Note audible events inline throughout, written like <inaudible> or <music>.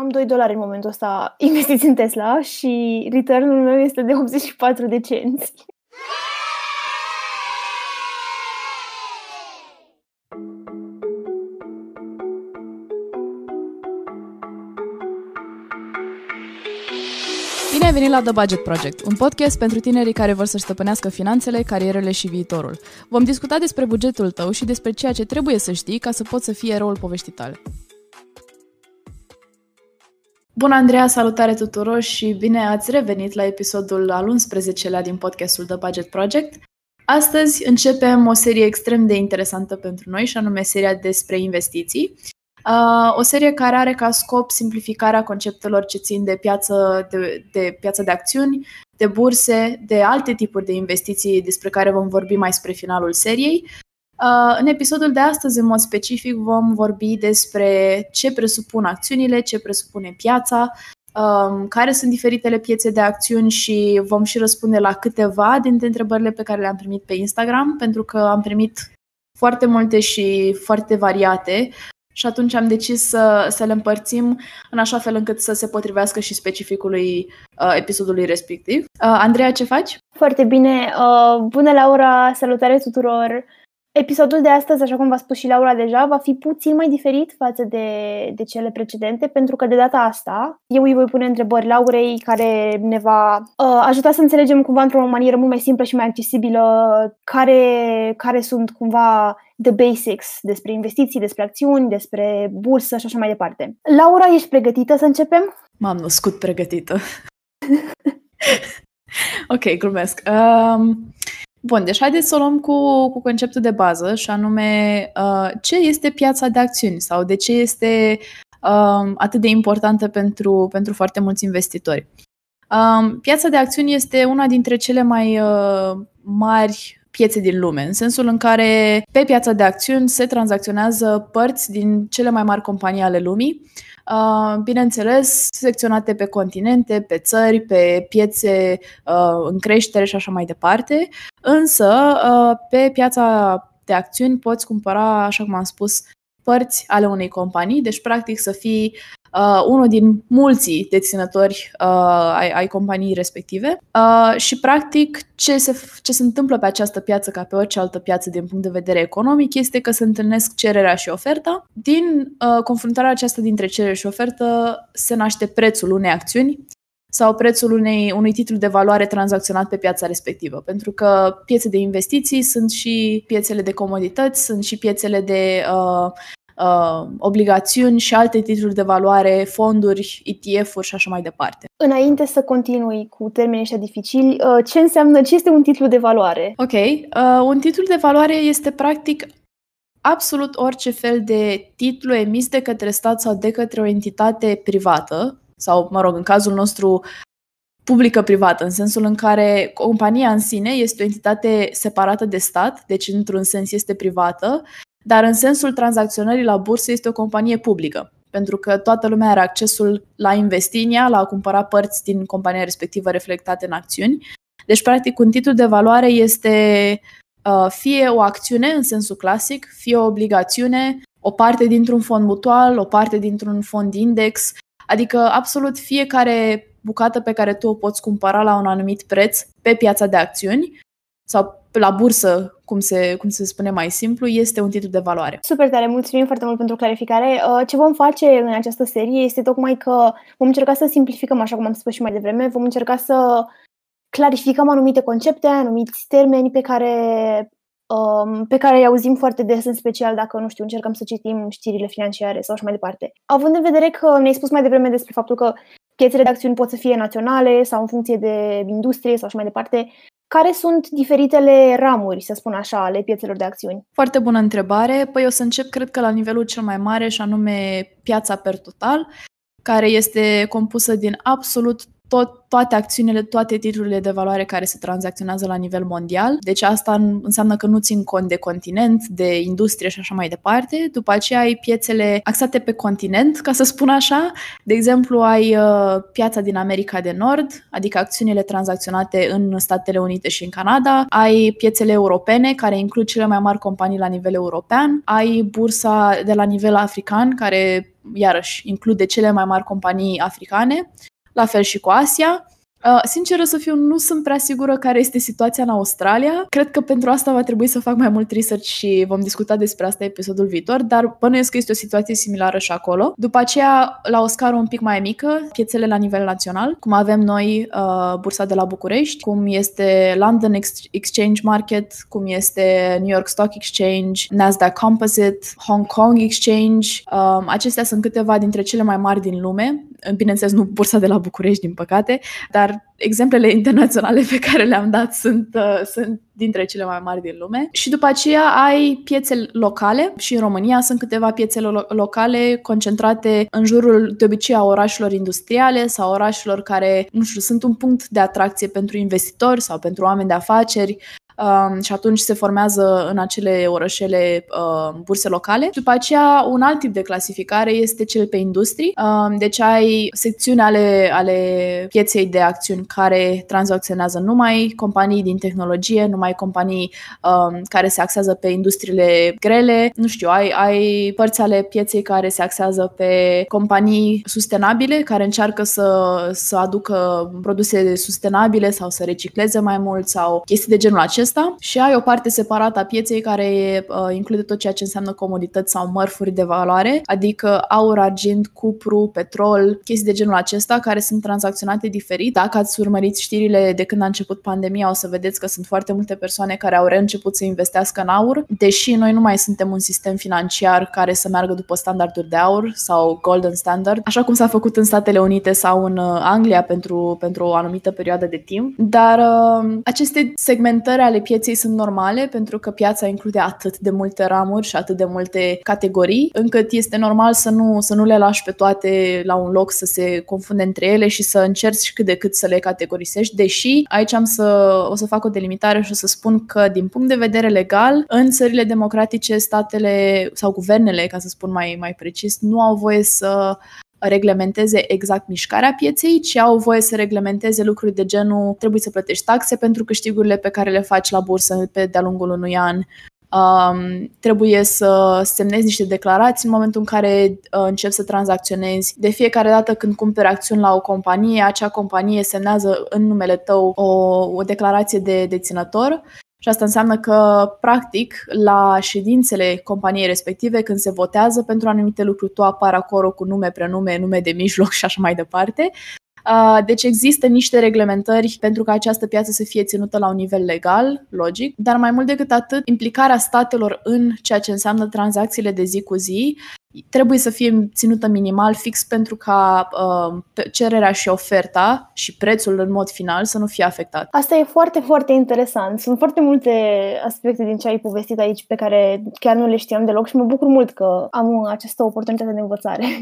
am 2 dolari în momentul ăsta investiți în Tesla și return-ul meu este de 84 de cenți. Bine ai venit la The Budget Project, un podcast pentru tinerii care vor să-și stăpânească finanțele, carierele și viitorul. Vom discuta despre bugetul tău și despre ceea ce trebuie să știi ca să poți să fii eroul poveștii tale. Bună, Andreea, salutare tuturor și bine ați revenit la episodul al 11-lea din podcastul The Budget Project. Astăzi începem o serie extrem de interesantă pentru noi și anume seria despre investiții. Uh, o serie care are ca scop simplificarea conceptelor ce țin de piață de, de piață de acțiuni, de burse, de alte tipuri de investiții despre care vom vorbi mai spre finalul seriei. Uh, în episodul de astăzi, în mod specific, vom vorbi despre ce presupun acțiunile, ce presupune piața, um, care sunt diferitele piețe de acțiuni și vom și răspunde la câteva dintre întrebările pe care le-am primit pe Instagram, pentru că am primit foarte multe și foarte variate și atunci am decis să, să le împărțim în așa fel încât să se potrivească și specificului uh, episodului respectiv. Uh, Andreea, ce faci? Foarte bine. Uh, bună, Laura! Salutare tuturor! Episodul de astăzi, așa cum v-a spus și Laura deja, va fi puțin mai diferit față de, de cele precedente, pentru că de data asta eu îi voi pune întrebări Laurei care ne va uh, ajuta să înțelegem cumva într-o manieră mult mai simplă și mai accesibilă care, care sunt cumva the basics despre investiții, despre acțiuni, despre bursă și așa mai departe. Laura, ești pregătită să începem? M-am născut pregătită. <laughs> ok, glumesc. Um, Bun, deci haideți să o luăm cu, cu conceptul de bază și anume uh, ce este piața de acțiuni sau de ce este uh, atât de importantă pentru, pentru foarte mulți investitori. Uh, piața de acțiuni este una dintre cele mai uh, mari piețe din lume, în sensul în care pe piața de acțiuni se tranzacționează părți din cele mai mari companii ale lumii, Uh, bineînțeles, secționate pe continente, pe țări, pe piețe uh, în creștere și așa mai departe. Însă, uh, pe piața de acțiuni poți cumpăra, așa cum am spus, părți ale unei companii, deci practic să fii uh, unul din mulți deținători uh, ai, ai companiei respective uh, și practic ce se, ce se întâmplă pe această piață ca pe orice altă piață din punct de vedere economic este că se întâlnesc cererea și oferta. Din uh, confruntarea aceasta dintre cerere și ofertă se naște prețul unei acțiuni sau prețul unei, unui titlu de valoare tranzacționat pe piața respectivă. Pentru că piețe de investiții sunt și piețele de comodități, sunt și piețele de uh, uh, obligațiuni și alte titluri de valoare, fonduri, ETF-uri și așa mai departe. Înainte să continui cu termenii ăștia dificili, uh, ce înseamnă, ce este un titlu de valoare? Ok, uh, un titlu de valoare este practic absolut orice fel de titlu emis de către stat sau de către o entitate privată, sau, mă rog, în cazul nostru, publică-privată, în sensul în care compania în sine este o entitate separată de stat, deci într-un sens este privată, dar în sensul tranzacționării la bursă este o companie publică, pentru că toată lumea are accesul la investi în ea, la a cumpăra părți din compania respectivă reflectate în acțiuni. Deci, practic, un titlu de valoare este uh, fie o acțiune în sensul clasic, fie o obligațiune, o parte dintr-un fond mutual, o parte dintr-un fond index, adică absolut fiecare bucată pe care tu o poți cumpăra la un anumit preț pe piața de acțiuni sau la bursă, cum se, cum se spune mai simplu, este un titlu de valoare. Super tare, mulțumim foarte mult pentru clarificare. Uh, ce vom face în această serie este tocmai că vom încerca să simplificăm, așa cum am spus și mai devreme, vom încerca să clarificăm anumite concepte, anumiți termeni pe care um, pe care îi auzim foarte des, în special dacă, nu știu, încercăm să citim știrile financiare sau așa mai departe. Având în vedere că ne-ai spus mai devreme despre faptul că piețele de acțiuni pot să fie naționale sau în funcție de industrie sau așa mai departe, care sunt diferitele ramuri, să spun așa, ale piețelor de acțiuni? Foarte bună întrebare. Păi o să încep, cred că la nivelul cel mai mare, și anume piața per total, care este compusă din absolut tot, toate acțiunile, toate titlurile de valoare care se tranzacționează la nivel mondial. Deci asta înseamnă că nu țin cont de continent, de industrie și așa mai departe. După aceea ai piețele axate pe continent, ca să spun așa. De exemplu, ai uh, piața din America de Nord, adică acțiunile tranzacționate în Statele Unite și în Canada. Ai piețele europene, care includ cele mai mari companii la nivel european. Ai bursa de la nivel african, care iarăși include cele mai mari companii africane la fel și cu Asia. Uh, sinceră să fiu, nu sunt prea sigură care este situația în Australia. Cred că pentru asta va trebui să fac mai mult research și vom discuta despre asta episodul viitor, dar bănuiesc că este o situație similară și acolo. După aceea, la o scară un pic mai mică, piețele la nivel național, cum avem noi uh, bursa de la București, cum este London Exchange Market, cum este New York Stock Exchange, Nasdaq Composite, Hong Kong Exchange. Uh, acestea sunt câteva dintre cele mai mari din lume. Bineînțeles, nu bursa de la București, din păcate, dar exemplele internaționale pe care le-am dat sunt, uh, sunt dintre cele mai mari din lume. Și după aceea ai piețe locale și în România sunt câteva piețe lo- locale concentrate în jurul de obicei a orașelor industriale sau orașelor care, nu știu, sunt un punct de atracție pentru investitori sau pentru oameni de afaceri um, și atunci se formează în acele orășele uh, burse locale. După aceea, un alt tip de clasificare este cel pe industrii. Um, deci ai secțiuni ale, ale pieței de acțiuni care tranzacționează numai companii din tehnologie, numai companii um, care se axează pe industriile grele. Nu știu, ai, ai părți ale pieței care se axează pe companii sustenabile, care încearcă să, să aducă produse sustenabile sau să recicleze mai mult sau chestii de genul acesta acesta și ai o parte separată a pieței care uh, include tot ceea ce înseamnă comodități sau mărfuri de valoare, adică aur, argint, cupru, petrol, chestii de genul acesta care sunt tranzacționate diferit. Dacă ați urmărit știrile de când a început pandemia, o să vedeți că sunt foarte multe persoane care au reînceput să investească în aur, deși noi nu mai suntem un sistem financiar care să meargă după standarduri de aur sau golden standard, așa cum s-a făcut în Statele Unite sau în uh, Anglia pentru, pentru o anumită perioadă de timp. Dar uh, aceste segmentări ale pieței sunt normale pentru că piața include atât de multe ramuri și atât de multe categorii, încât este normal să nu, să nu le lași pe toate la un loc să se confunde între ele și să încerci cât de cât să le categorisești, deși aici am să, o să fac o delimitare și o să spun că din punct de vedere legal, în țările democratice, statele sau guvernele, ca să spun mai, mai precis, nu au voie să reglementeze exact mișcarea pieței, ci au voie să reglementeze lucruri de genul trebuie să plătești taxe pentru câștigurile pe care le faci la bursă pe de-a lungul unui an, Um, trebuie să semnezi niște declarații în momentul în care uh, începi să tranzacționezi. De fiecare dată când cumperi acțiuni la o companie, acea companie semnează în numele tău o, o declarație de deținător și asta înseamnă că, practic, la ședințele companiei respective, când se votează pentru anumite lucruri, tu apar acolo cu nume, prenume, nume de mijloc și așa mai departe. Deci există niște reglementări pentru ca această piață să fie ținută la un nivel legal, logic, dar mai mult decât atât, implicarea statelor în ceea ce înseamnă tranzacțiile de zi cu zi trebuie să fie ținută minimal fix pentru ca uh, cererea și oferta și prețul în mod final să nu fie afectat. Asta e foarte, foarte interesant. Sunt foarte multe aspecte din ce ai povestit aici pe care chiar nu le știam deloc și mă bucur mult că am această oportunitate de învățare. <laughs>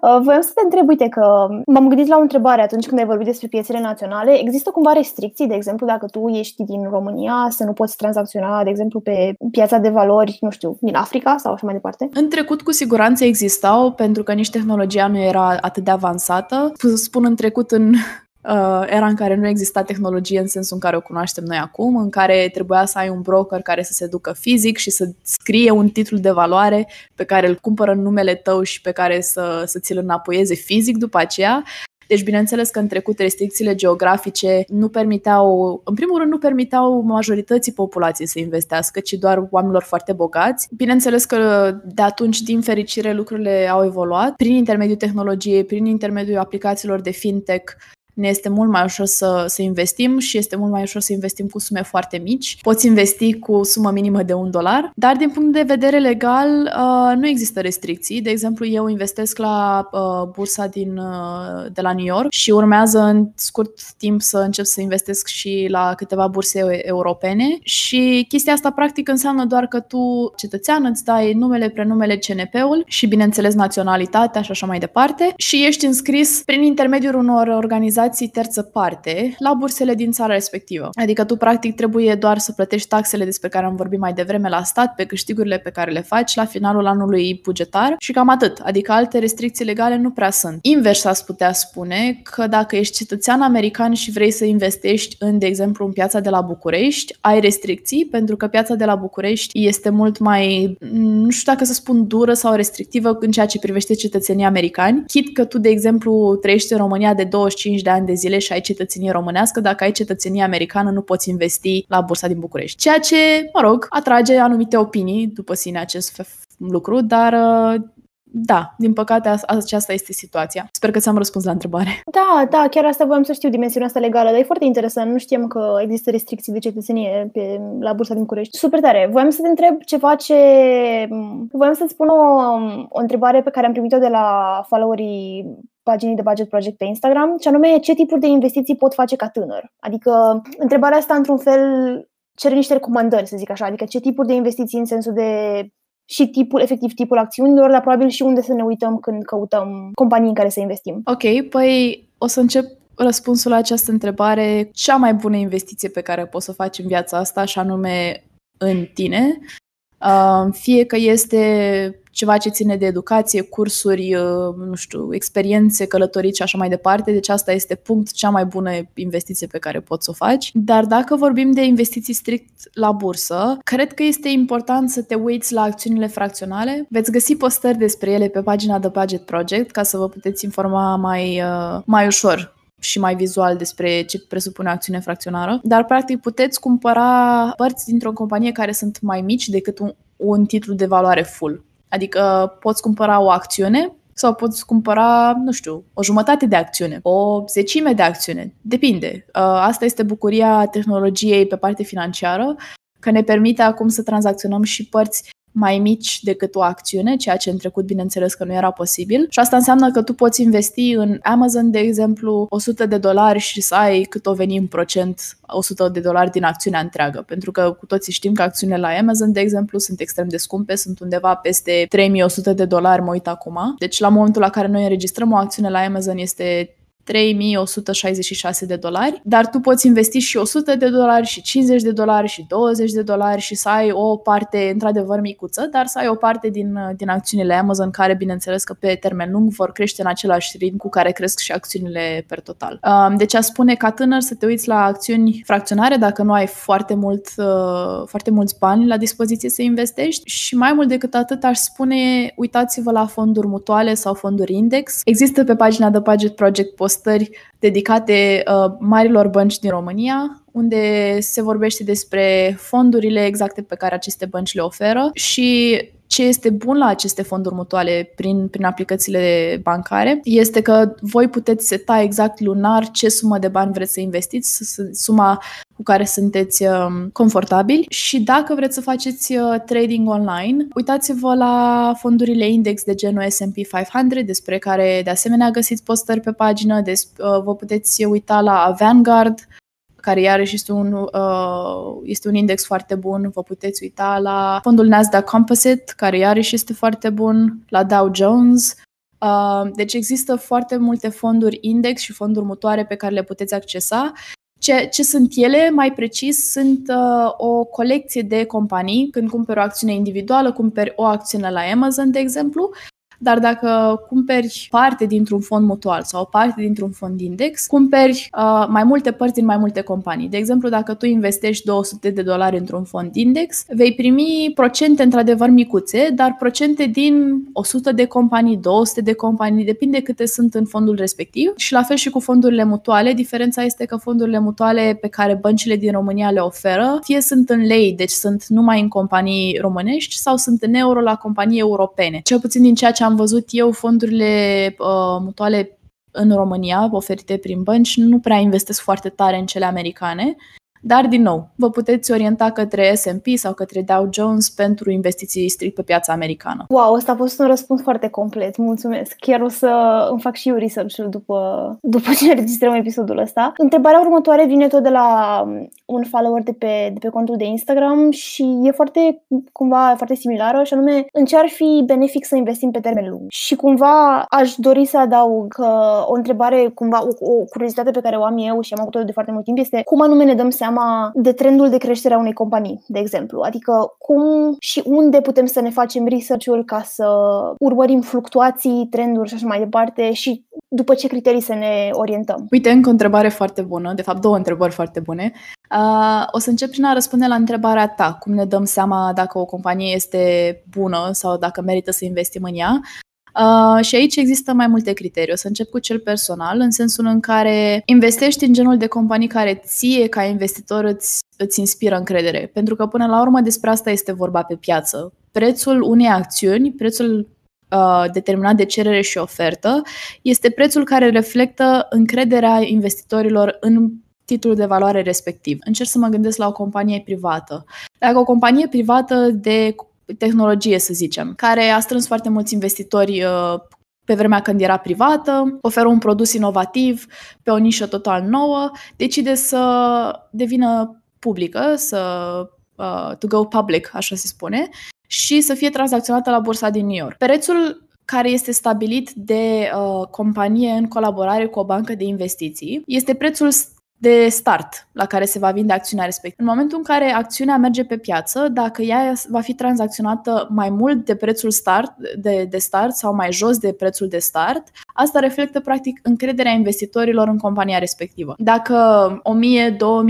Uh, voiam să te întreb, uite, că m-am gândit la o întrebare atunci când ai vorbit despre piețele naționale. Există cumva restricții, de exemplu, dacă tu ești din România, să nu poți tranzacționa, de exemplu, pe piața de valori, nu știu, din Africa sau așa mai departe? În trecut, cu siguranță siguranță existau, pentru că nici tehnologia nu era atât de avansată. Spun în trecut în uh, era în care nu exista tehnologie în sensul în care o cunoaștem noi acum, în care trebuia să ai un broker care să se ducă fizic și să scrie un titlu de valoare pe care îl cumpără în numele tău și pe care să, să ți-l înapoieze fizic după aceea. Deci, bineînțeles că în trecut restricțiile geografice nu permiteau, în primul rând, nu permiteau majorității populației să investească, ci doar oamenilor foarte bogați. Bineînțeles că de atunci, din fericire, lucrurile au evoluat prin intermediul tehnologiei, prin intermediul aplicațiilor de fintech, ne este mult mai ușor să, să investim și este mult mai ușor să investim cu sume foarte mici. Poți investi cu sumă minimă de un dolar, dar din punct de vedere legal uh, nu există restricții. De exemplu, eu investesc la uh, bursa din, uh, de la New York și urmează în scurt timp să încep să investesc și la câteva burse europene și chestia asta practic înseamnă doar că tu, cetățean, îți dai numele, prenumele, CNP-ul și bineînțeles naționalitatea și așa mai departe și ești înscris prin intermediul unor organizații cotizații terță parte la bursele din țara respectivă. Adică tu practic trebuie doar să plătești taxele despre care am vorbit mai devreme la stat pe câștigurile pe care le faci la finalul anului bugetar și cam atât. Adică alte restricții legale nu prea sunt. Invers aș putea spune că dacă ești cetățean american și vrei să investești în, de exemplu, în piața de la București, ai restricții pentru că piața de la București este mult mai, nu știu dacă să spun dură sau restrictivă în ceea ce privește cetățenii americani. Chit că tu, de exemplu, trăiești în România de 25 de ani de zile și ai cetățenie românească, dacă ai cetățenie americană nu poți investi la bursa din București. Ceea ce, mă rog, atrage anumite opinii după sine acest lucru, dar da, din păcate aceasta este situația. Sper că ți-am răspuns la întrebare. Da, da, chiar asta voiam să știu, dimensiunea asta legală, dar e foarte interesant. Nu știam că există restricții de cetățenie pe, la bursa din Curești. Super tare. Voiam să te întreb ceva ce... Voiam să-ți spun o, o întrebare pe care am primit-o de la followerii paginii de Budget Project pe Instagram, și anume ce tipuri de investiții pot face ca tânăr. Adică întrebarea asta, într-un fel, cere niște recomandări, să zic așa, adică ce tipuri de investiții în sensul de și tipul, efectiv tipul acțiunilor, dar probabil și unde să ne uităm când căutăm companii în care să investim. Ok, păi o să încep răspunsul la această întrebare. Cea mai bună investiție pe care poți să o faci în viața asta, și anume în tine, uh, fie că este ceva ce ține de educație, cursuri, uh, nu știu, experiențe, călătorii și așa mai departe. Deci asta este punct cea mai bună investiție pe care poți să o faci. Dar dacă vorbim de investiții strict la bursă, cred că este important să te uiți la acțiunile fracționale. Veți găsi postări despre ele pe pagina The Budget Project ca să vă puteți informa mai, uh, mai ușor și mai vizual despre ce presupune acțiune fracționară, dar practic puteți cumpăra părți dintr-o companie care sunt mai mici decât un, un titlu de valoare full. Adică poți cumpăra o acțiune sau poți cumpăra, nu știu, o jumătate de acțiune, o zecime de acțiune. Depinde. Uh, asta este bucuria tehnologiei pe parte financiară, că ne permite acum să tranzacționăm și părți mai mici decât o acțiune, ceea ce în trecut, bineînțeles, că nu era posibil. Și asta înseamnă că tu poți investi în Amazon, de exemplu, 100 de dolari și să ai cât o veni în procent 100 de dolari din acțiunea întreagă. Pentru că cu toții știm că acțiunile la Amazon, de exemplu, sunt extrem de scumpe, sunt undeva peste 3100 de dolari, mă uit acum. Deci la momentul la care noi înregistrăm o acțiune la Amazon este 3166 de dolari, dar tu poți investi și 100 de dolari și 50 de dolari și 20 de dolari și să ai o parte într-adevăr micuță, dar să ai o parte din, din acțiunile Amazon care bineînțeles că pe termen lung vor crește în același ritm cu care cresc și acțiunile per total. Um, deci a spune ca tânăr să te uiți la acțiuni fracționare dacă nu ai foarte, mult, uh, foarte mulți bani la dispoziție să investești și mai mult decât atât aș spune uitați-vă la fonduri mutuale sau fonduri index. Există pe pagina de Budget Project post postări dedicate uh, marilor bănci din România, unde se vorbește despre fondurile exacte pe care aceste bănci le oferă și ce este bun la aceste fonduri mutuale prin, prin aplicațiile bancare este că voi puteți seta exact lunar ce sumă de bani vreți să investiți, suma cu care sunteți um, confortabili. Și dacă vreți să faceți uh, trading online, uitați-vă la fondurile index de genul S&P 500, despre care de asemenea găsiți postări pe pagină, des, uh, vă puteți uita la Vanguard, care iarăși este un, uh, este un index foarte bun. Vă puteți uita la fondul Nasdaq Composite, care iarăși este foarte bun, la Dow Jones. Uh, deci există foarte multe fonduri index și fonduri mutoare pe care le puteți accesa ce, ce sunt ele, mai precis, sunt uh, o colecție de companii. Când cumperi o acțiune individuală, cumperi o acțiune la Amazon, de exemplu, dar dacă cumperi parte dintr-un fond mutual sau parte dintr-un fond index, cumperi uh, mai multe părți din mai multe companii. De exemplu, dacă tu investești 200 de dolari într-un fond index, vei primi procente într-adevăr micuțe, dar procente din 100 de companii, 200 de companii, depinde câte sunt în fondul respectiv. Și la fel și cu fondurile mutuale, diferența este că fondurile mutuale pe care băncile din România le oferă, fie sunt în lei, deci sunt numai în companii românești, sau sunt în euro la companii europene. Cel puțin din ceea ce am văzut eu, fondurile uh, mutuale în România, oferite prin bănci, nu prea investesc foarte tare în cele americane. Dar, din nou, vă puteți orienta către S&P sau către Dow Jones pentru investiții strict pe piața americană. Wow, ăsta a fost un răspuns foarte complet. Mulțumesc. Chiar o să îmi fac și eu research după, după ce înregistrăm episodul ăsta. Întrebarea următoare vine tot de la um, un follower de pe, de pe contul de Instagram și e foarte, cumva, foarte similară și anume, în ce ar fi benefic să investim pe termen lung? Și cumva aș dori să adaug că o întrebare, cumva, o, o curiozitate pe care o am eu și am avut-o de foarte mult timp este cum anume ne dăm seama de trendul de creștere a unei companii, de exemplu. Adică cum și unde putem să ne facem research-ul ca să urmărim fluctuații, trenduri și așa mai departe și după ce criterii să ne orientăm? Uite, încă o întrebare foarte bună, de fapt două întrebări foarte bune. Uh, o să încep prin a răspunde la întrebarea ta, cum ne dăm seama dacă o companie este bună sau dacă merită să investim în ea. Uh, și aici există mai multe criterii. O să încep cu cel personal, în sensul în care investești în genul de companii care ție, ca investitor, îți, îți inspiră încredere. Pentru că, până la urmă, despre asta este vorba pe piață. Prețul unei acțiuni, prețul uh, determinat de cerere și ofertă, este prețul care reflectă încrederea investitorilor în titlul de valoare respectiv. Încerc să mă gândesc la o companie privată. Dacă o companie privată de tehnologie, să zicem, care a strâns foarte mulți investitori uh, pe vremea când era privată, oferă un produs inovativ pe o nișă total nouă, decide să devină publică, să uh, to go public, așa se spune, și să fie tranzacționată la bursa din New York. Prețul care este stabilit de uh, companie în colaborare cu o bancă de investiții este prețul de start la care se va vinde acțiunea respectivă. În momentul în care acțiunea merge pe piață, dacă ea va fi tranzacționată mai mult de prețul start, de, de start sau mai jos de prețul de start, asta reflectă practic încrederea investitorilor în compania respectivă. Dacă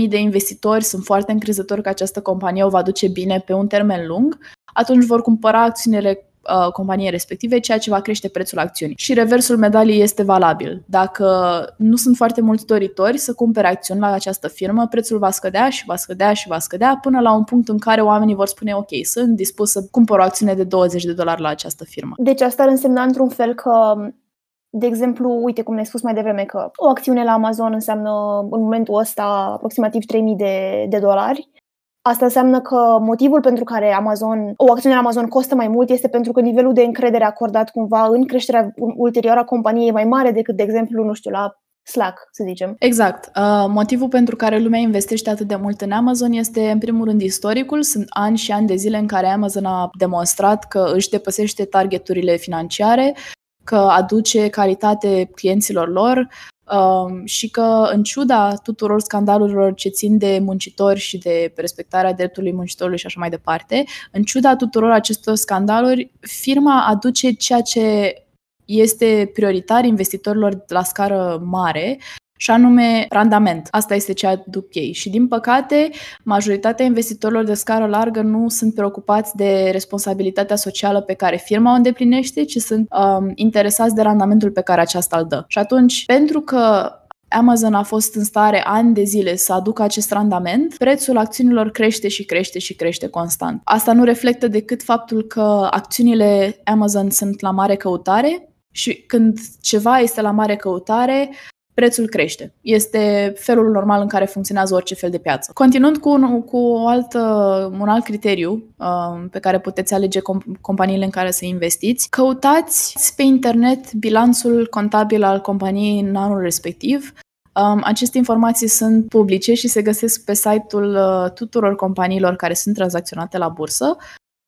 1000-2000 de investitori sunt foarte încrezători că această companie o va duce bine pe un termen lung, atunci vor cumpăra acțiunile uh, companiei respective, ceea ce va crește prețul acțiunii. Și reversul medaliei este valabil. Dacă nu sunt foarte mulți doritori să cumpere acțiuni la această firmă, prețul va scădea și va scădea și va scădea până la un punct în care oamenii vor spune ok, sunt dispus să cumpăr o acțiune de 20 de dolari la această firmă. Deci asta ar însemna într-un fel că de exemplu, uite cum ne-ai spus mai devreme că o acțiune la Amazon înseamnă în momentul ăsta aproximativ 3000 de, de dolari Asta înseamnă că motivul pentru care Amazon, o acțiune la Amazon costă mai mult este pentru că nivelul de încredere acordat cumva în creșterea ulterioară a companiei e mai mare decât, de exemplu, nu știu, la Slack, să zicem. Exact. Uh, motivul pentru care lumea investește atât de mult în Amazon este, în primul rând, istoricul. Sunt ani și ani de zile în care Amazon a demonstrat că își depăsește targeturile financiare, că aduce calitate clienților lor, Um, și că, în ciuda tuturor scandalurilor ce țin de muncitori și de respectarea dreptului muncitorului și așa mai departe, în ciuda tuturor acestor scandaluri, firma aduce ceea ce este prioritar investitorilor la scară mare, și anume randament. Asta este ce aduc ei. Și din păcate, majoritatea investitorilor de scară largă nu sunt preocupați de responsabilitatea socială pe care firma o îndeplinește, ci sunt um, interesați de randamentul pe care aceasta îl dă. Și atunci, pentru că Amazon a fost în stare ani de zile să aducă acest randament, prețul acțiunilor crește și crește și crește constant. Asta nu reflectă decât faptul că acțiunile Amazon sunt la mare căutare și când ceva este la mare căutare, prețul crește. Este felul normal în care funcționează orice fel de piață. Continuând cu un, cu o altă, un alt criteriu uh, pe care puteți alege comp- companiile în care să investiți, căutați pe internet bilanțul contabil al companiei în anul respectiv, Um, aceste informații sunt publice și se găsesc pe site-ul uh, tuturor companiilor care sunt tranzacționate la bursă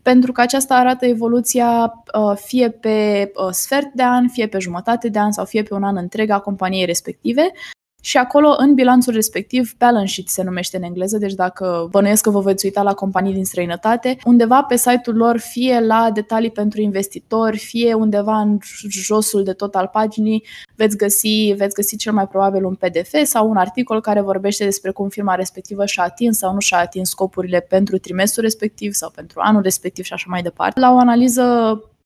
pentru că aceasta arată evoluția uh, fie pe uh, sfert de an, fie pe jumătate de an sau fie pe un an întreg a companiei respective și acolo, în bilanțul respectiv, balance sheet se numește în engleză, deci dacă bănuiesc că vă veți uita la companii din străinătate, undeva pe site-ul lor, fie la detalii pentru investitori, fie undeva în josul de tot al paginii, veți găsi, veți găsi cel mai probabil un PDF sau un articol care vorbește despre cum firma respectivă și-a atins sau nu și-a atins scopurile pentru trimestrul respectiv sau pentru anul respectiv și așa mai departe. La o analiză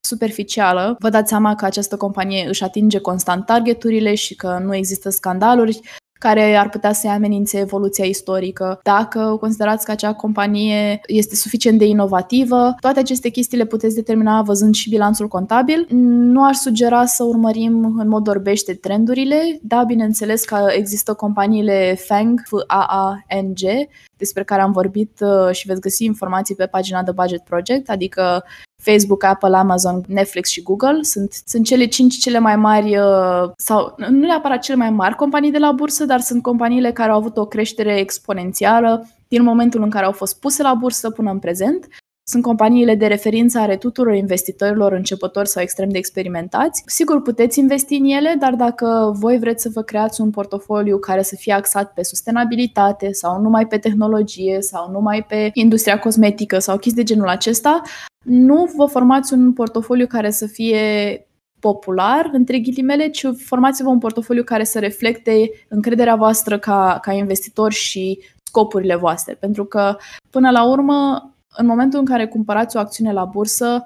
superficială, vă dați seama că această companie își atinge constant targeturile și că nu există scandaluri care ar putea să-i amenințe evoluția istorică, dacă considerați că acea companie este suficient de inovativă. Toate aceste chestii le puteți determina văzând și bilanțul contabil. Nu aș sugera să urmărim în mod orbește trendurile. Da, bineînțeles că există companiile FANG, F-A-A-N-G, despre care am vorbit uh, și veți găsi informații pe pagina de Budget Project, adică Facebook, Apple, Amazon, Netflix și Google. Sunt, sunt cele cinci cele mai mari, uh, sau nu neapărat cele mai mari companii de la bursă, dar sunt companiile care au avut o creștere exponențială din momentul în care au fost puse la bursă până în prezent sunt companiile de referință ale tuturor investitorilor începători sau extrem de experimentați. Sigur, puteți investi în ele, dar dacă voi vreți să vă creați un portofoliu care să fie axat pe sustenabilitate sau numai pe tehnologie sau numai pe industria cosmetică sau chestii de genul acesta, nu vă formați un portofoliu care să fie popular, între ghilimele, ci formați-vă un portofoliu care să reflecte încrederea voastră ca, ca investitor și scopurile voastre. Pentru că, până la urmă, în momentul în care cumpărați o acțiune la bursă,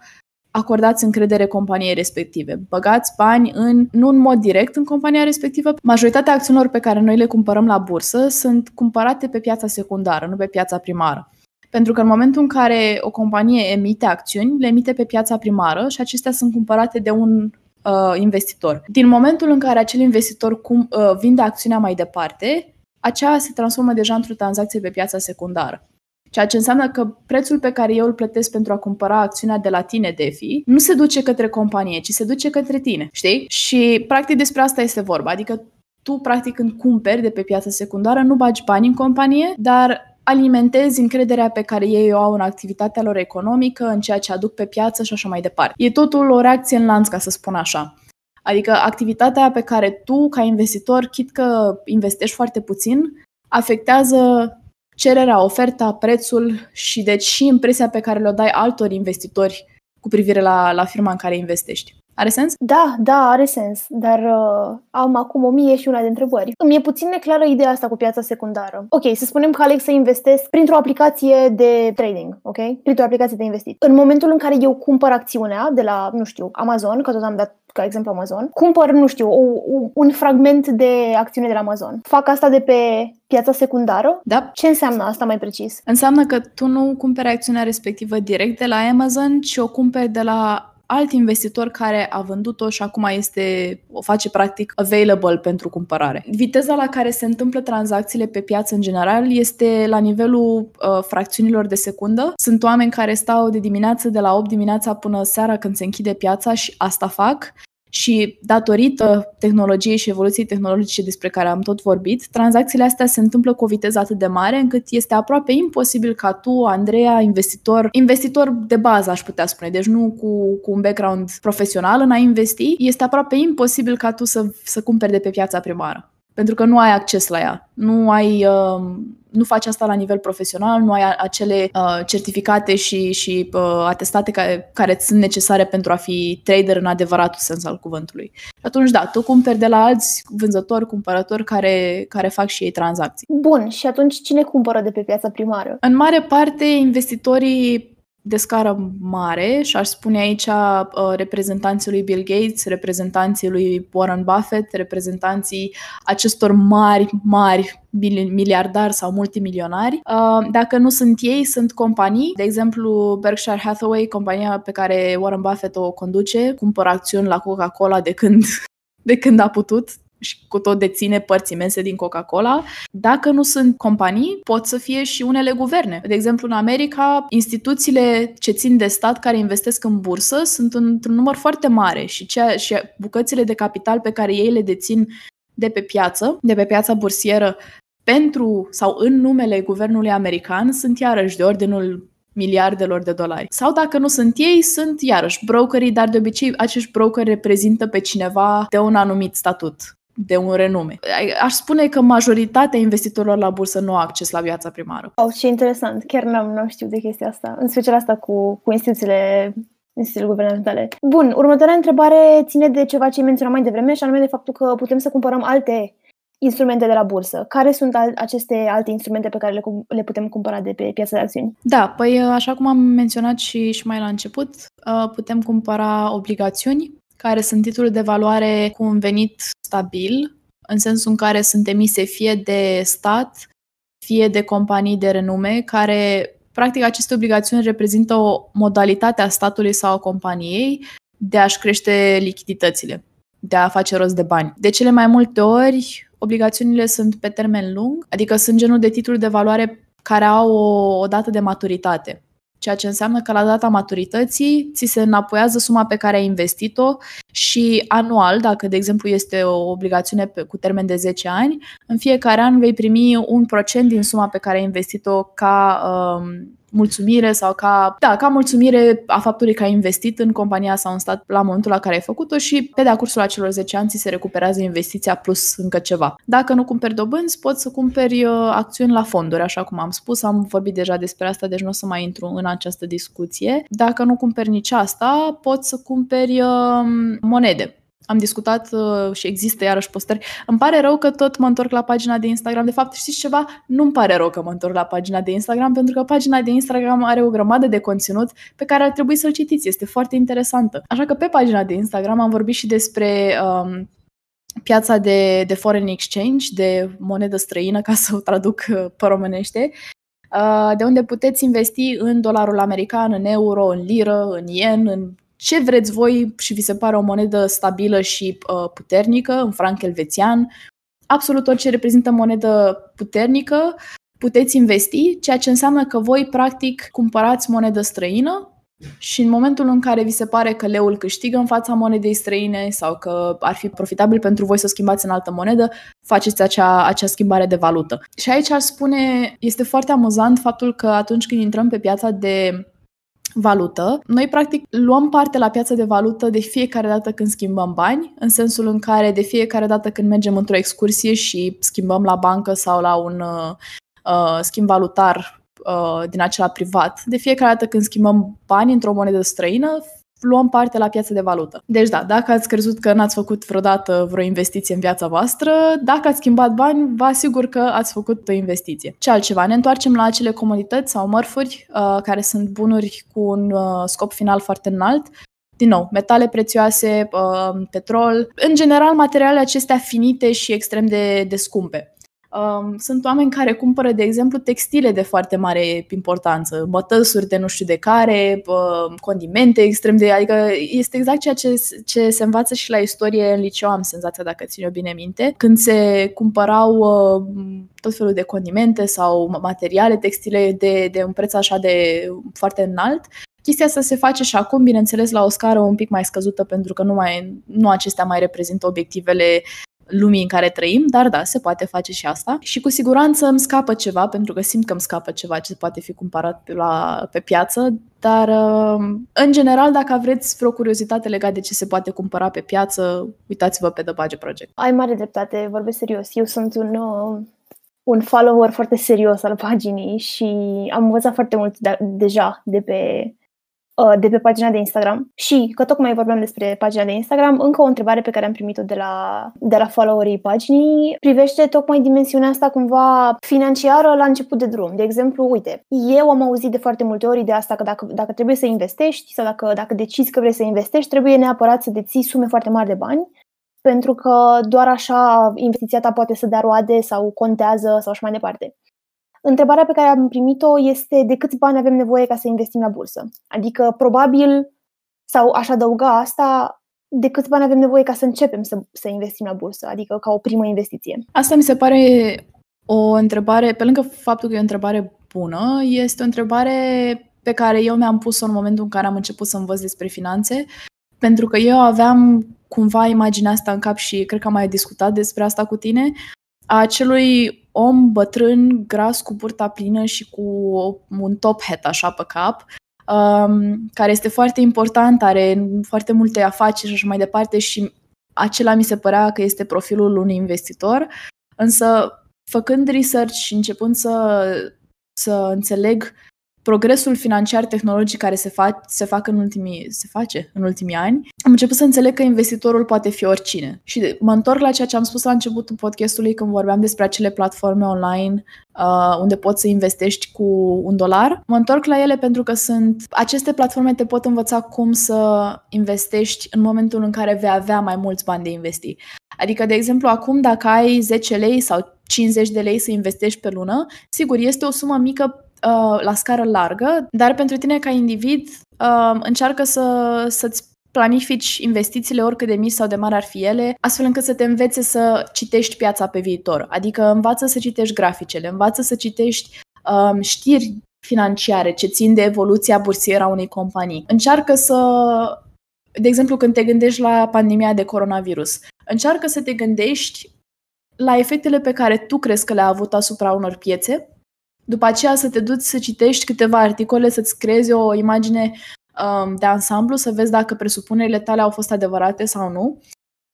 acordați încredere companiei respective. Băgați bani în, nu în mod direct în compania respectivă. Majoritatea acțiunilor pe care noi le cumpărăm la bursă sunt cumpărate pe piața secundară, nu pe piața primară. Pentru că în momentul în care o companie emite acțiuni, le emite pe piața primară și acestea sunt cumpărate de un uh, investitor. Din momentul în care acel investitor cum, uh, vinde acțiunea mai departe, aceea se transformă deja într-o tranzacție pe piața secundară. Ceea ce înseamnă că prețul pe care eu îl plătesc pentru a cumpăra acțiunea de la tine, Defi, nu se duce către companie, ci se duce către tine, știi? Și practic despre asta este vorba. Adică tu, practic, când cumperi de pe piața secundară, nu bagi bani în companie, dar alimentezi încrederea pe care ei o au în activitatea lor economică, în ceea ce aduc pe piață și așa mai departe. E totul o reacție în lanț, ca să spun așa. Adică activitatea pe care tu, ca investitor, chit că investești foarte puțin, afectează cererea, oferta, prețul și deci și impresia pe care le-o dai altor investitori cu privire la, la firma în care investești. Are sens? Da, da, are sens, dar uh, am acum o mie și una de întrebări. Îmi e puțin neclară ideea asta cu piața secundară. Ok, să spunem că aleg să investesc printr-o aplicație de trading, ok? Printr-o aplicație de investit. În momentul în care eu cumpăr acțiunea de la, nu știu, Amazon, că tot am dat ca exemplu Amazon, cumpăr, nu știu, o, un fragment de acțiune de la Amazon. Fac asta de pe piața secundară? Da. Ce înseamnă asta mai precis? Înseamnă că tu nu cumperi acțiunea respectivă direct de la Amazon, ci o cumperi de la alt investitor care a vândut-o și acum este, o face practic available pentru cumpărare. Viteza la care se întâmplă tranzacțiile pe piață în general este la nivelul uh, fracțiunilor de secundă. Sunt oameni care stau de dimineață de la 8 dimineața până seara când se închide piața și asta fac și datorită tehnologiei și evoluției tehnologice despre care am tot vorbit, tranzacțiile astea se întâmplă cu o viteză atât de mare încât este aproape imposibil ca tu, Andreea, investitor, investitor de bază, aș putea spune, deci nu cu, cu un background profesional în a investi, este aproape imposibil ca tu să, să cumperi de pe piața primară pentru că nu ai acces la ea. Nu ai uh, nu faci asta la nivel profesional, nu ai acele uh, certificate și, și uh, atestate care, care sunt necesare pentru a fi trader în adevăratul sens al cuvântului. Atunci, da, tu cumperi de la alți vânzători, cumpărători care, care fac și ei tranzacții. Bun, și atunci cine cumpără de pe piața primară? În mare parte, investitorii de scară mare și aș spune aici uh, reprezentanții lui Bill Gates, reprezentanții lui Warren Buffett, reprezentanții acestor mari, mari miliardari sau multimilionari. Uh, dacă nu sunt ei, sunt companii. De exemplu, Berkshire Hathaway, compania pe care Warren Buffett o conduce, cumpără acțiuni la Coca-Cola de când <laughs> de când a putut, și cu tot deține părți imense din Coca-Cola. Dacă nu sunt companii, pot să fie și unele guverne. De exemplu, în America, instituțiile ce țin de stat care investesc în bursă sunt într-un număr foarte mare și, cea, și bucățile de capital pe care ei le dețin de pe piață, de pe piața bursieră, pentru sau în numele guvernului american sunt iarăși de ordinul miliardelor de dolari. Sau dacă nu sunt ei, sunt iarăși brokerii, dar de obicei acești brokeri reprezintă pe cineva de un anumit statut de un renume. Aș spune că majoritatea investitorilor la bursă nu au acces la viața primară. Oh, ce interesant. Chiar n-am, n-am știut de chestia asta. În special asta cu, cu instituțiile instituțiile guvernamentale. Bun, următoarea întrebare ține de ceva ce ai menționat mai devreme și anume de faptul că putem să cumpărăm alte instrumente de la bursă. Care sunt al- aceste alte instrumente pe care le, le putem cumpăra de pe piața de acțiuni? Da, păi așa cum am menționat și, și mai la început, uh, putem cumpăra obligațiuni, care sunt titluri de valoare cu un venit stabil, în sensul în care sunt emise fie de stat, fie de companii de renume, care, practic, aceste obligațiuni reprezintă o modalitate a statului sau a companiei de a-și crește lichiditățile, de a face rost de bani. De cele mai multe ori, obligațiunile sunt pe termen lung, adică sunt genul de titluri de valoare care au o, o dată de maturitate ceea ce înseamnă că la data maturității ți se înapoiază suma pe care ai investit-o și anual, dacă de exemplu este o obligațiune pe, cu termen de 10 ani, în fiecare an vei primi un procent din suma pe care ai investit-o ca um, mulțumire sau ca, da, ca mulțumire a faptului că ai investit în compania sau în stat la momentul la care ai făcut-o și pe de-a cursul acelor 10 ani ți se recuperează investiția plus încă ceva. Dacă nu cumperi dobânzi, poți să cumperi uh, acțiuni la fonduri, așa cum am spus, am vorbit deja despre asta, deci nu o să mai intru în această discuție. Dacă nu cumperi nici asta, poți să cumperi uh, monede am discutat uh, și există iarăși postări. Îmi pare rău că tot mă întorc la pagina de Instagram. De fapt, știți ceva? Nu-mi pare rău că mă întorc la pagina de Instagram, pentru că pagina de Instagram are o grămadă de conținut pe care ar trebui să-l citiți. Este foarte interesantă. Așa că pe pagina de Instagram am vorbit și despre um, piața de, de foreign exchange, de monedă străină, ca <laughs> să o traduc uh, pe românește, uh, de unde puteți investi în dolarul american, în euro, în liră, în yen, în ce vreți voi și vi se pare o monedă stabilă și uh, puternică, în franc elvețian, absolut orice reprezintă monedă puternică, puteți investi, ceea ce înseamnă că voi practic cumpărați monedă străină și în momentul în care vi se pare că leul câștigă în fața monedei străine sau că ar fi profitabil pentru voi să schimbați în altă monedă, faceți acea, acea schimbare de valută. Și aici ar spune, este foarte amuzant faptul că atunci când intrăm pe piața de valută. Noi, practic, luăm parte la piața de valută de fiecare dată când schimbăm bani, în sensul în care de fiecare dată când mergem într-o excursie și schimbăm la bancă sau la un uh, uh schimb valutar uh, din acela privat, de fiecare dată când schimbăm bani într-o monedă străină, luăm parte la piața de valută. Deci da, dacă ați crezut că n-ați făcut vreodată vreo investiție în viața voastră, dacă ați schimbat bani, vă asigur că ați făcut o investiție. Ce altceva? Ne întoarcem la acele comodități sau mărfuri uh, care sunt bunuri cu un uh, scop final foarte înalt, din nou, metale prețioase, uh, petrol, în general materiale acestea finite și extrem de, de scumpe. Um, sunt oameni care cumpără, de exemplu, textile de foarte mare importanță, bătăsuri de nu știu de care, uh, condimente extrem de... Adică este exact ceea ce, ce se învață și la istorie în liceu, am senzația, dacă țin eu bine minte, când se cumpărau uh, tot felul de condimente sau materiale textile de, de un preț așa de foarte înalt, Chestia asta se face și acum, bineînțeles, la o scară un pic mai scăzută, pentru că nu, mai, nu acestea mai reprezintă obiectivele lumii în care trăim, dar da, se poate face și asta. Și cu siguranță îmi scapă ceva, pentru că simt că îmi scapă ceva ce poate fi cumpărat pe, la, pe piață, dar um, în general, dacă aveți vreo curiozitate legată de ce se poate cumpăra pe piață, uitați-vă pe The Budget Project. Ai mare dreptate, vorbesc serios. Eu sunt un, uh, un follower foarte serios al paginii și am învățat foarte mult de- deja de pe Uh, de pe pagina de Instagram și că tocmai vorbeam despre pagina de Instagram, încă o întrebare pe care am primit-o de la, de la followerii paginii privește tocmai dimensiunea asta cumva financiară la început de drum. De exemplu, uite, eu am auzit de foarte multe ori de asta că dacă, dacă trebuie să investești sau dacă, dacă decizi că vrei să investești, trebuie neapărat să deții sume foarte mari de bani pentru că doar așa investiția ta poate să dea roade sau contează sau așa mai departe. Întrebarea pe care am primit-o este de câți bani avem nevoie ca să investim la bursă. Adică, probabil, sau aș adăuga asta, de câți bani avem nevoie ca să începem să, să investim la bursă, adică ca o primă investiție. Asta mi se pare o întrebare, pe lângă faptul că e o întrebare bună, este o întrebare pe care eu mi-am pus-o în momentul în care am început să învăț despre finanțe, pentru că eu aveam cumva imaginea asta în cap și cred că am mai discutat despre asta cu tine, a acelui om bătrân, gras, cu burta plină și cu un top hat așa pe cap, um, care este foarte important, are foarte multe afaceri și așa mai departe și acela mi se părea că este profilul unui investitor, însă făcând research și începând să, să înțeleg progresul financiar tehnologic care se, fa- se, fac în ultimii, se face în ultimii ani, am început să înțeleg că investitorul poate fi oricine. Și mă întorc la ceea ce am spus la începutul podcastului când vorbeam despre acele platforme online uh, unde poți să investești cu un dolar. Mă întorc la ele pentru că sunt aceste platforme te pot învăța cum să investești în momentul în care vei avea mai mulți bani de investi. Adică, de exemplu, acum dacă ai 10 lei sau 50 de lei să investești pe lună, sigur, este o sumă mică uh, la scară largă, dar pentru tine ca individ uh, încearcă să, să-ți planifici investițiile oricât de mici sau de mari ar fi ele, astfel încât să te învețe să citești piața pe viitor. Adică învață să citești graficele, învață să citești um, știri financiare ce țin de evoluția bursieră a unei companii. Încearcă să, de exemplu, când te gândești la pandemia de coronavirus, încearcă să te gândești la efectele pe care tu crezi că le-a avut asupra unor piețe, după aceea să te duci să citești câteva articole, să-ți creezi o imagine um, de ansamblu, să vezi dacă presupunerile tale au fost adevărate sau nu.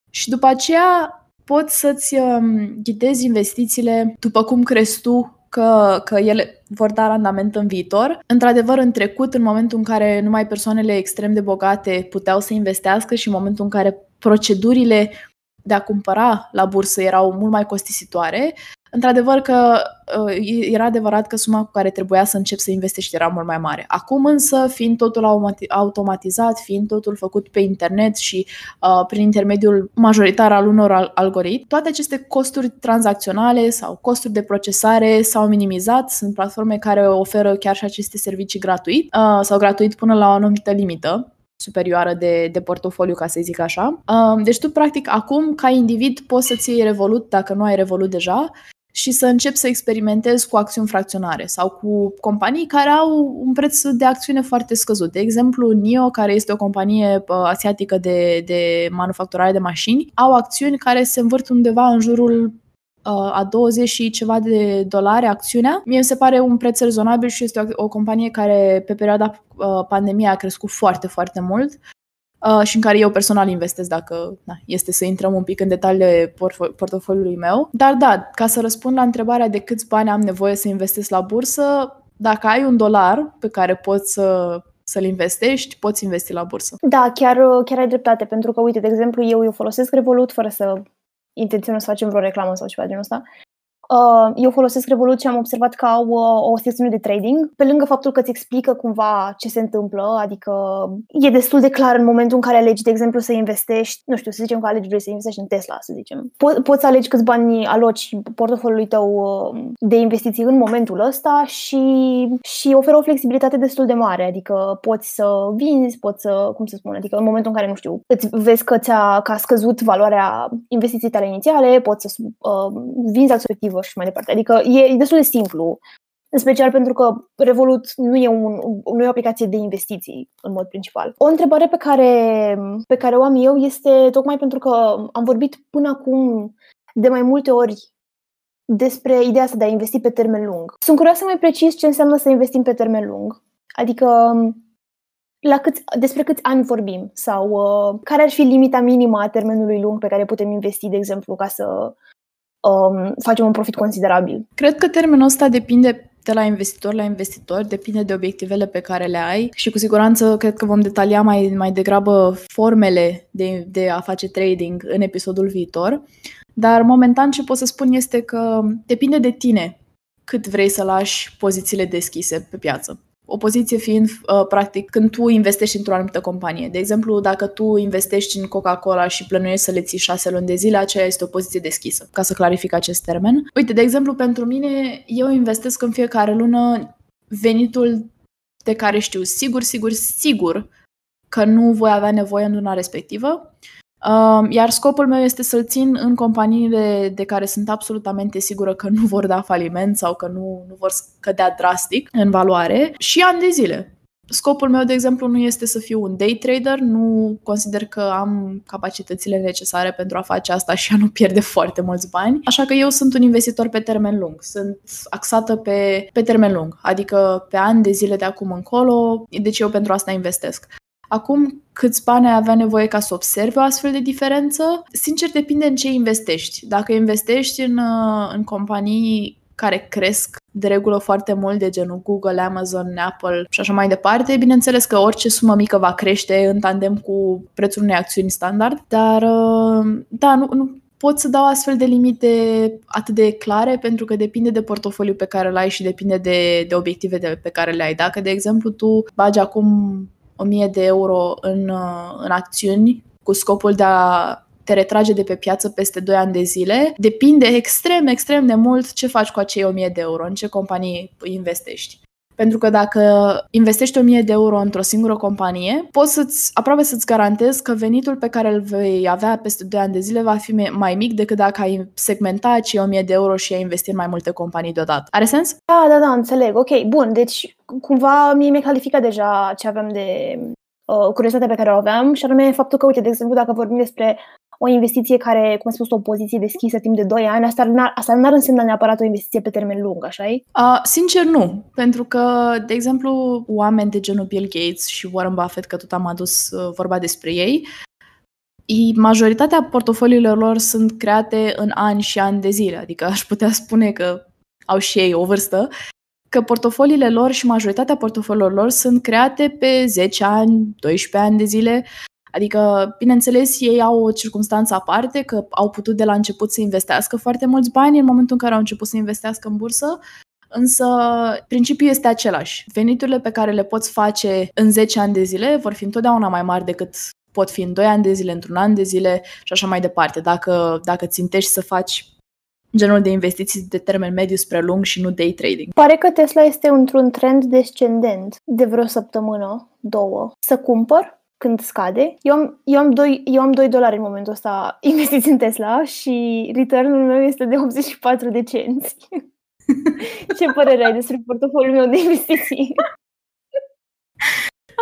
Și după aceea poți să-ți um, ghidezi investițiile după cum crezi tu că, că ele vor da randament în viitor. Într-adevăr, în trecut, în momentul în care numai persoanele extrem de bogate puteau să investească și în momentul în care procedurile de a cumpăra la bursă erau mult mai costisitoare, Într-adevăr că uh, era adevărat că suma cu care trebuia să încep să investești era mult mai mare. Acum însă, fiind totul automatizat, fiind totul făcut pe internet și uh, prin intermediul majoritar al unor algoritmi, toate aceste costuri tranzacționale sau costuri de procesare s-au minimizat. Sunt platforme care oferă chiar și aceste servicii gratuit uh, sau gratuit până la o anumită limită superioară de, de portofoliu, ca să zic așa. Deci tu, practic, acum, ca individ, poți să-ți iei Revolut dacă nu ai Revolut deja și să încep să experimentezi cu acțiuni fracționare sau cu companii care au un preț de acțiune foarte scăzut. De exemplu, NIO, care este o companie asiatică de, de manufacturare de mașini, au acțiuni care se învârt undeva în jurul a 20 și ceva de dolari acțiunea. Mie se pare un preț rezonabil și este o, o companie care pe perioada pandemiei a crescut foarte, foarte mult uh, și în care eu personal investesc dacă na, este să intrăm un pic în detaliile portofoliului meu. Dar da, ca să răspund la întrebarea de câți bani am nevoie să investesc la bursă, dacă ai un dolar pe care poți să să-l investești, poți investi la bursă. Da, chiar, chiar ai dreptate, pentru că, uite, de exemplu, eu, eu folosesc Revolut fără să intenționăm să facem vreo reclamă sau ceva de genul ăsta. Uh, eu folosesc Revolut și am observat că au uh, o secțiune de trading, pe lângă faptul că îți explică cumva ce se întâmplă, adică e destul de clar în momentul în care alegi, de exemplu, să investești, nu știu, să zicem că alegi vrei să investești în Tesla, să zicem. Po- poți să alegi câți bani aloci portofoliului tău uh, de investiții în momentul ăsta și, și oferă o flexibilitate destul de mare, adică poți să vinzi, poți să, cum să spun, adică în momentul în care, nu știu, îți vezi că, ți-a, că a scăzut valoarea investiției tale inițiale, poți să uh, vinzi respectiv respectivă și mai departe. Adică e, e destul de simplu, în special pentru că Revolut nu e, un, nu e o aplicație de investiții în mod principal. O întrebare pe care, pe care o am eu este tocmai pentru că am vorbit până acum de mai multe ori despre ideea asta de a investi pe termen lung. Sunt curioasă mai precis ce înseamnă să investim pe termen lung. Adică la câți, despre câți ani vorbim sau uh, care ar fi limita minimă a termenului lung pe care putem investi, de exemplu, ca să um, facem un profit considerabil. Cred că termenul ăsta depinde de la investitor la investitor, depinde de obiectivele pe care le ai și cu siguranță cred că vom detalia mai, mai degrabă formele de, de a face trading în episodul viitor. Dar momentan ce pot să spun este că depinde de tine cât vrei să lași pozițiile deschise pe piață. O poziție fiind, uh, practic, când tu investești într-o anumită companie. De exemplu, dacă tu investești în Coca-Cola și plănuiești să le ții șase luni de zile, aceea este o poziție deschisă, ca să clarific acest termen. Uite, de exemplu, pentru mine, eu investesc în fiecare lună venitul de care știu sigur, sigur, sigur că nu voi avea nevoie în luna respectivă iar scopul meu este să-l țin în companiile de care sunt absolutamente sigură că nu vor da faliment sau că nu, nu vor scădea drastic în valoare și ani de zile. Scopul meu, de exemplu, nu este să fiu un day trader, nu consider că am capacitățile necesare pentru a face asta și a nu pierde foarte mulți bani. Așa că eu sunt un investitor pe termen lung, sunt axată pe, pe termen lung, adică pe ani de zile de acum încolo, deci eu pentru asta investesc. Acum, câți bani ai avea nevoie ca să observi o astfel de diferență? Sincer, depinde în ce investești. Dacă investești în, uh, în companii care cresc de regulă foarte mult, de genul Google, Amazon, Apple și așa mai departe, bineînțeles că orice sumă mică va crește în tandem cu prețul unei acțiuni standard, dar uh, da, nu, nu pot să dau astfel de limite atât de clare pentru că depinde de portofoliu pe care îl ai și depinde de, de obiective de, pe care le ai. Dacă, de exemplu, tu bagi acum 1000 de euro în, uh, în acțiuni cu scopul de a te retrage de pe piață peste 2 ani de zile. Depinde extrem, extrem de mult ce faci cu acei 1000 de euro, în ce companie investești. Pentru că dacă investești 1000 de euro într-o singură companie, poți să-ți, aproape să-ți garantez că venitul pe care îl vei avea peste 2 ani de zile va fi mai mic decât dacă ai segmenta acei 1000 de euro și ai investi în mai multe companii deodată. Are sens? Da, da, da, înțeleg. Ok, bun. Deci, cumva, mie mi-e calificat deja ce aveam de uh, curiozitatea pe care o aveam și anume faptul că, uite, de exemplu, dacă vorbim despre o investiție care, cum ai spus, o poziție deschisă timp de 2 ani, asta, n-ar, asta n-ar însemna neapărat o investiție pe termen lung, așa e? Uh, sincer, nu. Pentru că, de exemplu, oameni de genul Bill Gates și Warren Buffett, că tot am adus uh, vorba despre ei, majoritatea portofoliilor lor sunt create în ani și ani de zile. Adică aș putea spune că au și ei o vârstă, că portofoliile lor și majoritatea portofoliilor lor sunt create pe 10 ani, 12 ani de zile Adică, bineînțeles, ei au o circunstanță aparte, că au putut de la început să investească foarte mulți bani în momentul în care au început să investească în bursă, însă principiul este același. Veniturile pe care le poți face în 10 ani de zile vor fi întotdeauna mai mari decât pot fi în 2 ani de zile, într-un an de zile și așa mai departe. Dacă, dacă țintești să faci genul de investiții de termen mediu spre lung și nu day trading. Pare că Tesla este într-un trend descendent de vreo săptămână, două. Să cumpăr? Când scade. Eu am, eu am, 2, eu am 2 dolari în momentul ăsta <laughs> investiți în Tesla și returnul meu este de 84 de cenți. <laughs> Ce părere ai despre portofoliul meu de investiții? <laughs>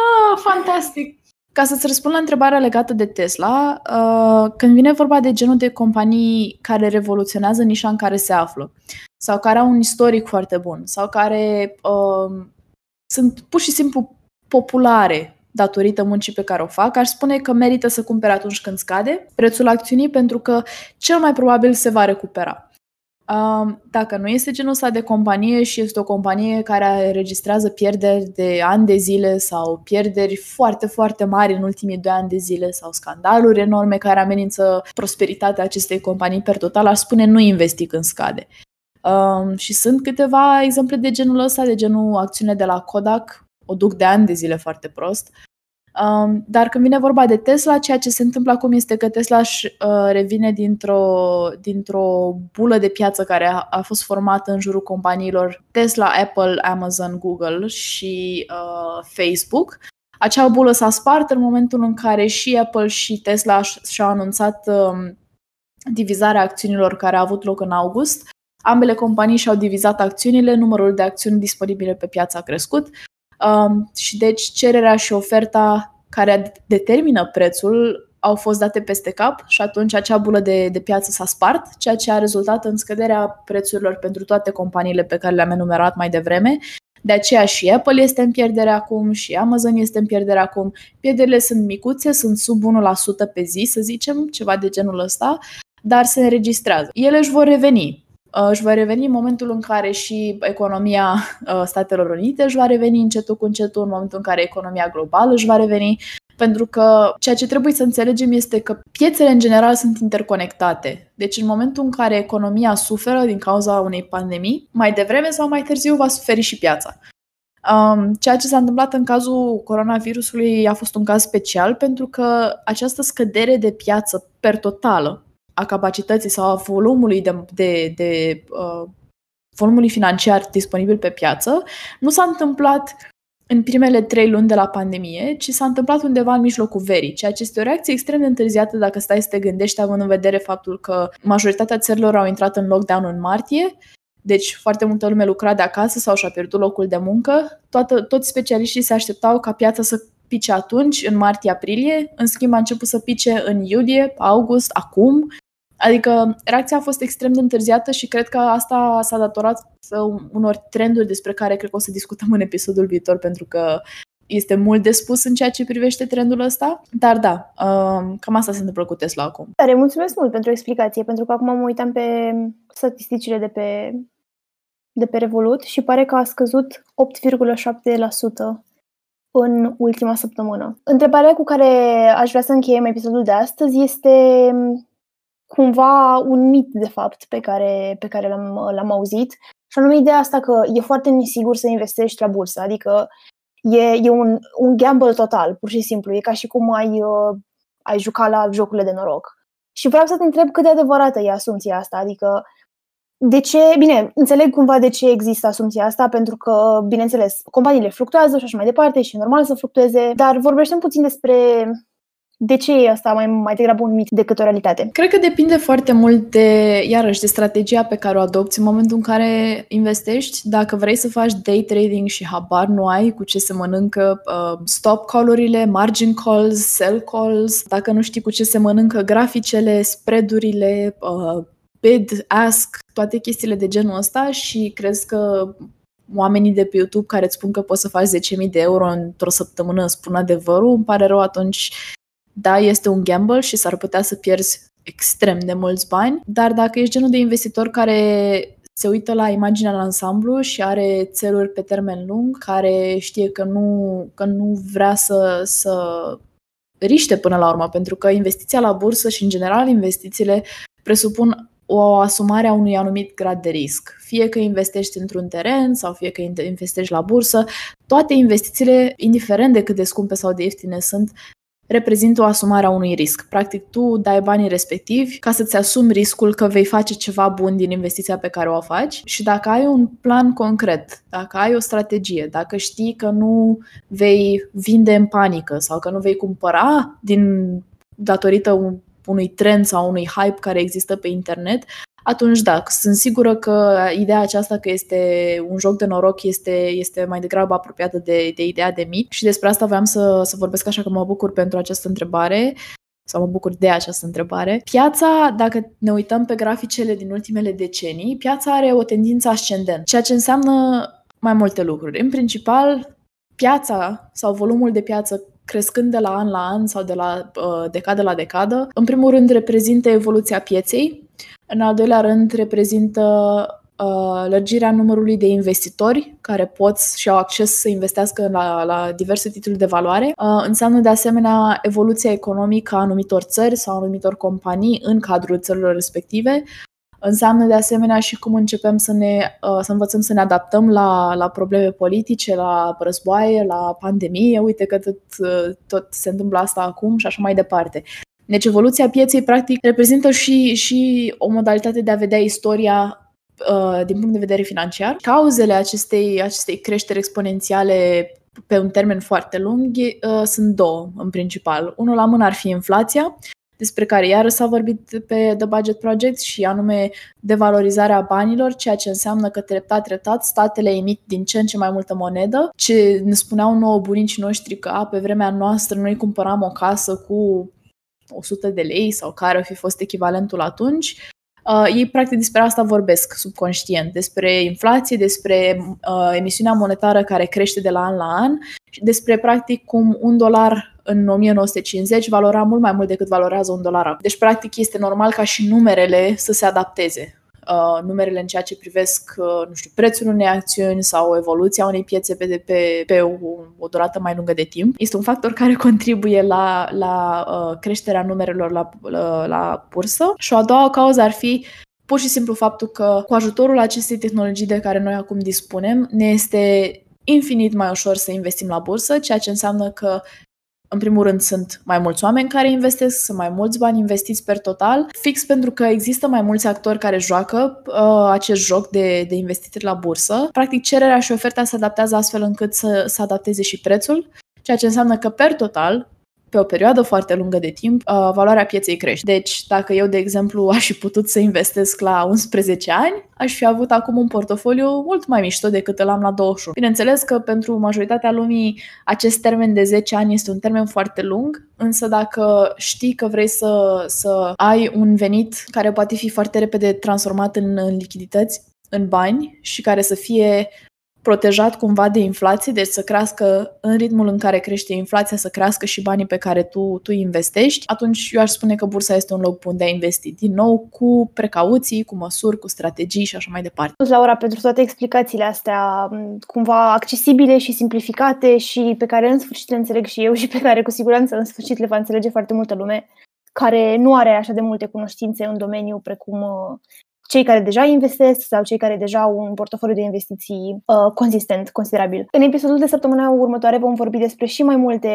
ah, fantastic! Ca să-ți răspund la întrebarea legată de Tesla, uh, când vine vorba de genul de companii care revoluționează nișa în care se află, sau care au un istoric foarte bun, sau care uh, sunt pur și simplu populare datorită muncii pe care o fac, aș spune că merită să cumpere atunci când scade prețul acțiunii pentru că cel mai probabil se va recupera. Dacă nu este genul ăsta de companie și este o companie care registrează pierderi de ani de zile sau pierderi foarte, foarte mari în ultimii doi ani de zile sau scandaluri enorme care amenință prosperitatea acestei companii per total, aș spune nu investi când scade. Um, și sunt câteva exemple de genul ăsta, de genul acțiune de la Kodak, o duc de ani de zile foarte prost. Um, dar când vine vorba de Tesla, ceea ce se întâmplă acum este că Tesla își uh, revine dintr-o, dintr-o bulă de piață care a, a fost formată în jurul companiilor Tesla, Apple, Amazon, Google și uh, Facebook. Acea bulă s-a spart în momentul în care și Apple și Tesla și-au anunțat um, divizarea acțiunilor care a avut loc în august. Ambele companii și-au divizat acțiunile, numărul de acțiuni disponibile pe piață a crescut Um, și deci cererea și oferta care determină prețul au fost date peste cap și atunci acea bulă de, de piață s-a spart, ceea ce a rezultat în scăderea prețurilor pentru toate companiile pe care le-am enumerat mai devreme. De aceea și Apple este în pierdere acum și Amazon este în pierdere acum. Pierderile sunt micuțe, sunt sub 1% pe zi, să zicem, ceva de genul ăsta, dar se înregistrează. Ele își vor reveni. Uh, își va reveni în momentul în care și economia uh, Statelor Unite își va reveni încetul cu încetul, în momentul în care economia globală își va reveni, pentru că ceea ce trebuie să înțelegem este că piețele în general sunt interconectate. Deci în momentul în care economia suferă din cauza unei pandemii, mai devreme sau mai târziu va suferi și piața. Um, ceea ce s-a întâmplat în cazul coronavirusului a fost un caz special pentru că această scădere de piață per totală a capacității sau a volumului de, de, de uh, volumului financiar disponibil pe piață nu s-a întâmplat în primele trei luni de la pandemie, ci s-a întâmplat undeva în mijlocul verii, ceea ce este o reacție extrem de întârziată dacă stai să te gândești, având în vedere faptul că majoritatea țărilor au intrat în lockdown în martie, deci foarte multă lume lucra de acasă sau și-a pierdut locul de muncă. Toată, toți specialiștii se așteptau ca piața să pice atunci, în martie-aprilie, în schimb a început să pice în iulie, august, acum. Adică reacția a fost extrem de întârziată și cred că asta s-a datorat unor trenduri despre care cred că o să discutăm în episodul viitor pentru că este mult de spus în ceea ce privește trendul ăsta, dar da, um, cam asta se întâmplă cu Tesla acum. Tare, mulțumesc mult pentru explicație, pentru că acum mă uitam pe statisticile de pe, de pe Revolut și pare că a scăzut 8,7% în ultima săptămână. Întrebarea cu care aș vrea să încheiem episodul de astăzi este cumva un mit, de fapt, pe care, pe care l-am, l-am auzit. Și anume ideea asta că e foarte nesigur să investești la bursă, adică e, e un, un gamble total, pur și simplu. E ca și cum ai, uh, ai juca la jocurile de noroc. Și vreau să te întreb cât de adevărată e asumția asta, adică de ce, bine, înțeleg cumva de ce există asumția asta, pentru că, bineînțeles, companiile fluctuează și așa mai departe și e normal să fluctueze, dar vorbește puțin despre de ce e asta mai, mai degrabă un mit decât o realitate? Cred că depinde foarte mult de, iarăși, de strategia pe care o adopți în momentul în care investești. Dacă vrei să faci day trading și habar nu ai cu ce se mănâncă uh, stop call-urile, margin calls, sell calls, dacă nu știi cu ce se mănâncă graficele, spreadurile, uh, bid, ask, toate chestiile de genul ăsta și crezi că oamenii de pe YouTube care îți spun că poți să faci 10.000 de euro într-o săptămână spun adevărul, îmi pare rău atunci da, este un gamble și s-ar putea să pierzi extrem de mulți bani, dar dacă ești genul de investitor care se uită la imaginea în ansamblu și are țeluri pe termen lung, care știe că nu, că nu vrea să, să riște până la urmă, pentru că investiția la bursă și, în general, investițiile presupun o asumare a unui anumit grad de risc. Fie că investești într-un teren sau fie că investești la bursă, toate investițiile, indiferent de cât de scumpe sau de ieftine sunt, reprezintă o asumare a unui risc. Practic, tu dai banii respectivi ca să-ți asumi riscul că vei face ceva bun din investiția pe care o faci și dacă ai un plan concret, dacă ai o strategie, dacă știi că nu vei vinde în panică sau că nu vei cumpăra din datorită unui trend sau unui hype care există pe internet, atunci da, sunt sigură că ideea aceasta că este un joc de noroc este, este mai degrabă apropiată de, de ideea de mic și despre asta vreau să, să vorbesc așa că mă bucur pentru această întrebare sau mă bucur de această întrebare. Piața, dacă ne uităm pe graficele din ultimele decenii, piața are o tendință ascendentă, ceea ce înseamnă mai multe lucruri. În principal, piața sau volumul de piață crescând de la an la an sau de la uh, decadă la decadă, în primul rând reprezintă evoluția pieței, în al doilea rând, reprezintă uh, lărgirea numărului de investitori care pot și au acces să investească la, la diverse titluri de valoare. Uh, înseamnă de asemenea evoluția economică a anumitor țări sau a anumitor companii în cadrul țărilor respective. Înseamnă de asemenea și cum începem să, ne, uh, să învățăm să ne adaptăm la, la probleme politice, la războaie, la pandemie. Uite că tot, uh, tot se întâmplă asta acum și așa mai departe. Deci evoluția pieței, practic, reprezintă și, și o modalitate de a vedea istoria uh, din punct de vedere financiar. Cauzele acestei, acestei creșteri exponențiale pe un termen foarte lung uh, sunt două, în principal. Unul la mână ar fi inflația, despre care iară s-a vorbit pe The Budget Project și anume devalorizarea banilor, ceea ce înseamnă că treptat, treptat statele emit din ce în ce mai multă monedă. Ce ne spuneau nouă bunicii noștri că a, pe vremea noastră noi cumpăram o casă cu 100 de lei sau care ar fi fost echivalentul atunci, uh, ei practic despre asta vorbesc subconștient, despre inflație, despre uh, emisiunea monetară care crește de la an la an și despre practic cum un dolar în 1950 valora mult mai mult decât valorează un dolar. Deci practic este normal ca și numerele să se adapteze uh, numerele în ceea ce privesc, uh, nu știu, prețul unei acțiuni sau evoluția unei piețe pe, pe, pe o, o durată mai lungă de timp. Este un factor care <laughs> contribuie la, la uh, creșterea numerelor la, la, la bursă. Și o a doua cauză ar fi pur și simplu faptul că cu ajutorul acestei tehnologii de care noi acum dispunem, ne este infinit mai ușor să investim la bursă, ceea ce înseamnă că în primul rând, sunt mai mulți oameni care investesc, sunt mai mulți bani investiți per total, fix pentru că există mai mulți actori care joacă uh, acest joc de, de investiții la bursă. Practic, cererea și oferta se adaptează astfel încât să, să adapteze și prețul, ceea ce înseamnă că, per total, pe o perioadă foarte lungă de timp, uh, valoarea pieței crește. Deci, dacă eu, de exemplu, aș fi putut să investesc la 11 ani, aș fi avut acum un portofoliu mult mai mișto decât îl am la 21. Bineînțeles că pentru majoritatea lumii acest termen de 10 ani este un termen foarte lung, însă dacă știi că vrei să, să ai un venit care poate fi foarte repede transformat în, în lichidități, în bani și care să fie protejat cumva de inflație, deci să crească în ritmul în care crește inflația, să crească și banii pe care tu, tu investești, atunci eu aș spune că bursa este un loc bun de a investi. Din nou, cu precauții, cu măsuri, cu strategii și așa mai departe. Laura, pentru toate explicațiile astea cumva accesibile și simplificate și pe care în sfârșit le înțeleg și eu și pe care cu siguranță în sfârșit le va înțelege foarte multă lume care nu are așa de multe cunoștințe în domeniu precum uh, cei care deja investesc sau cei care deja au un portofoliu de investiții uh, consistent, considerabil. În episodul de săptămâna următoare vom vorbi despre și mai multe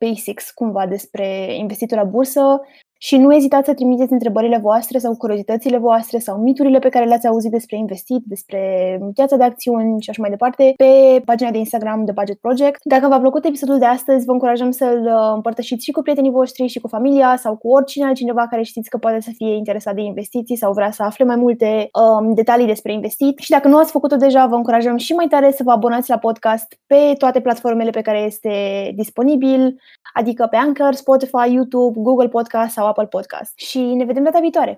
basics, cumva, despre investitul la bursă, și nu ezitați să trimiteți întrebările voastre sau curiozitățile voastre sau miturile pe care le-ați auzit despre investit, despre piața de acțiuni și așa mai departe pe pagina de Instagram The Budget Project. Dacă v-a plăcut episodul de astăzi, vă încurajăm să-l uh, împărtășiți și cu prietenii voștri și cu familia sau cu oricine altcineva care știți că poate să fie interesat de investiții sau vrea să afle mai multe um, detalii despre investit. Și dacă nu ați făcut-o deja, vă încurajăm și mai tare să vă abonați la podcast pe toate platformele pe care este disponibil, adică pe Anchor, Spotify, YouTube, Google Podcast sau Apple Podcast. Și ne vedem data viitoare!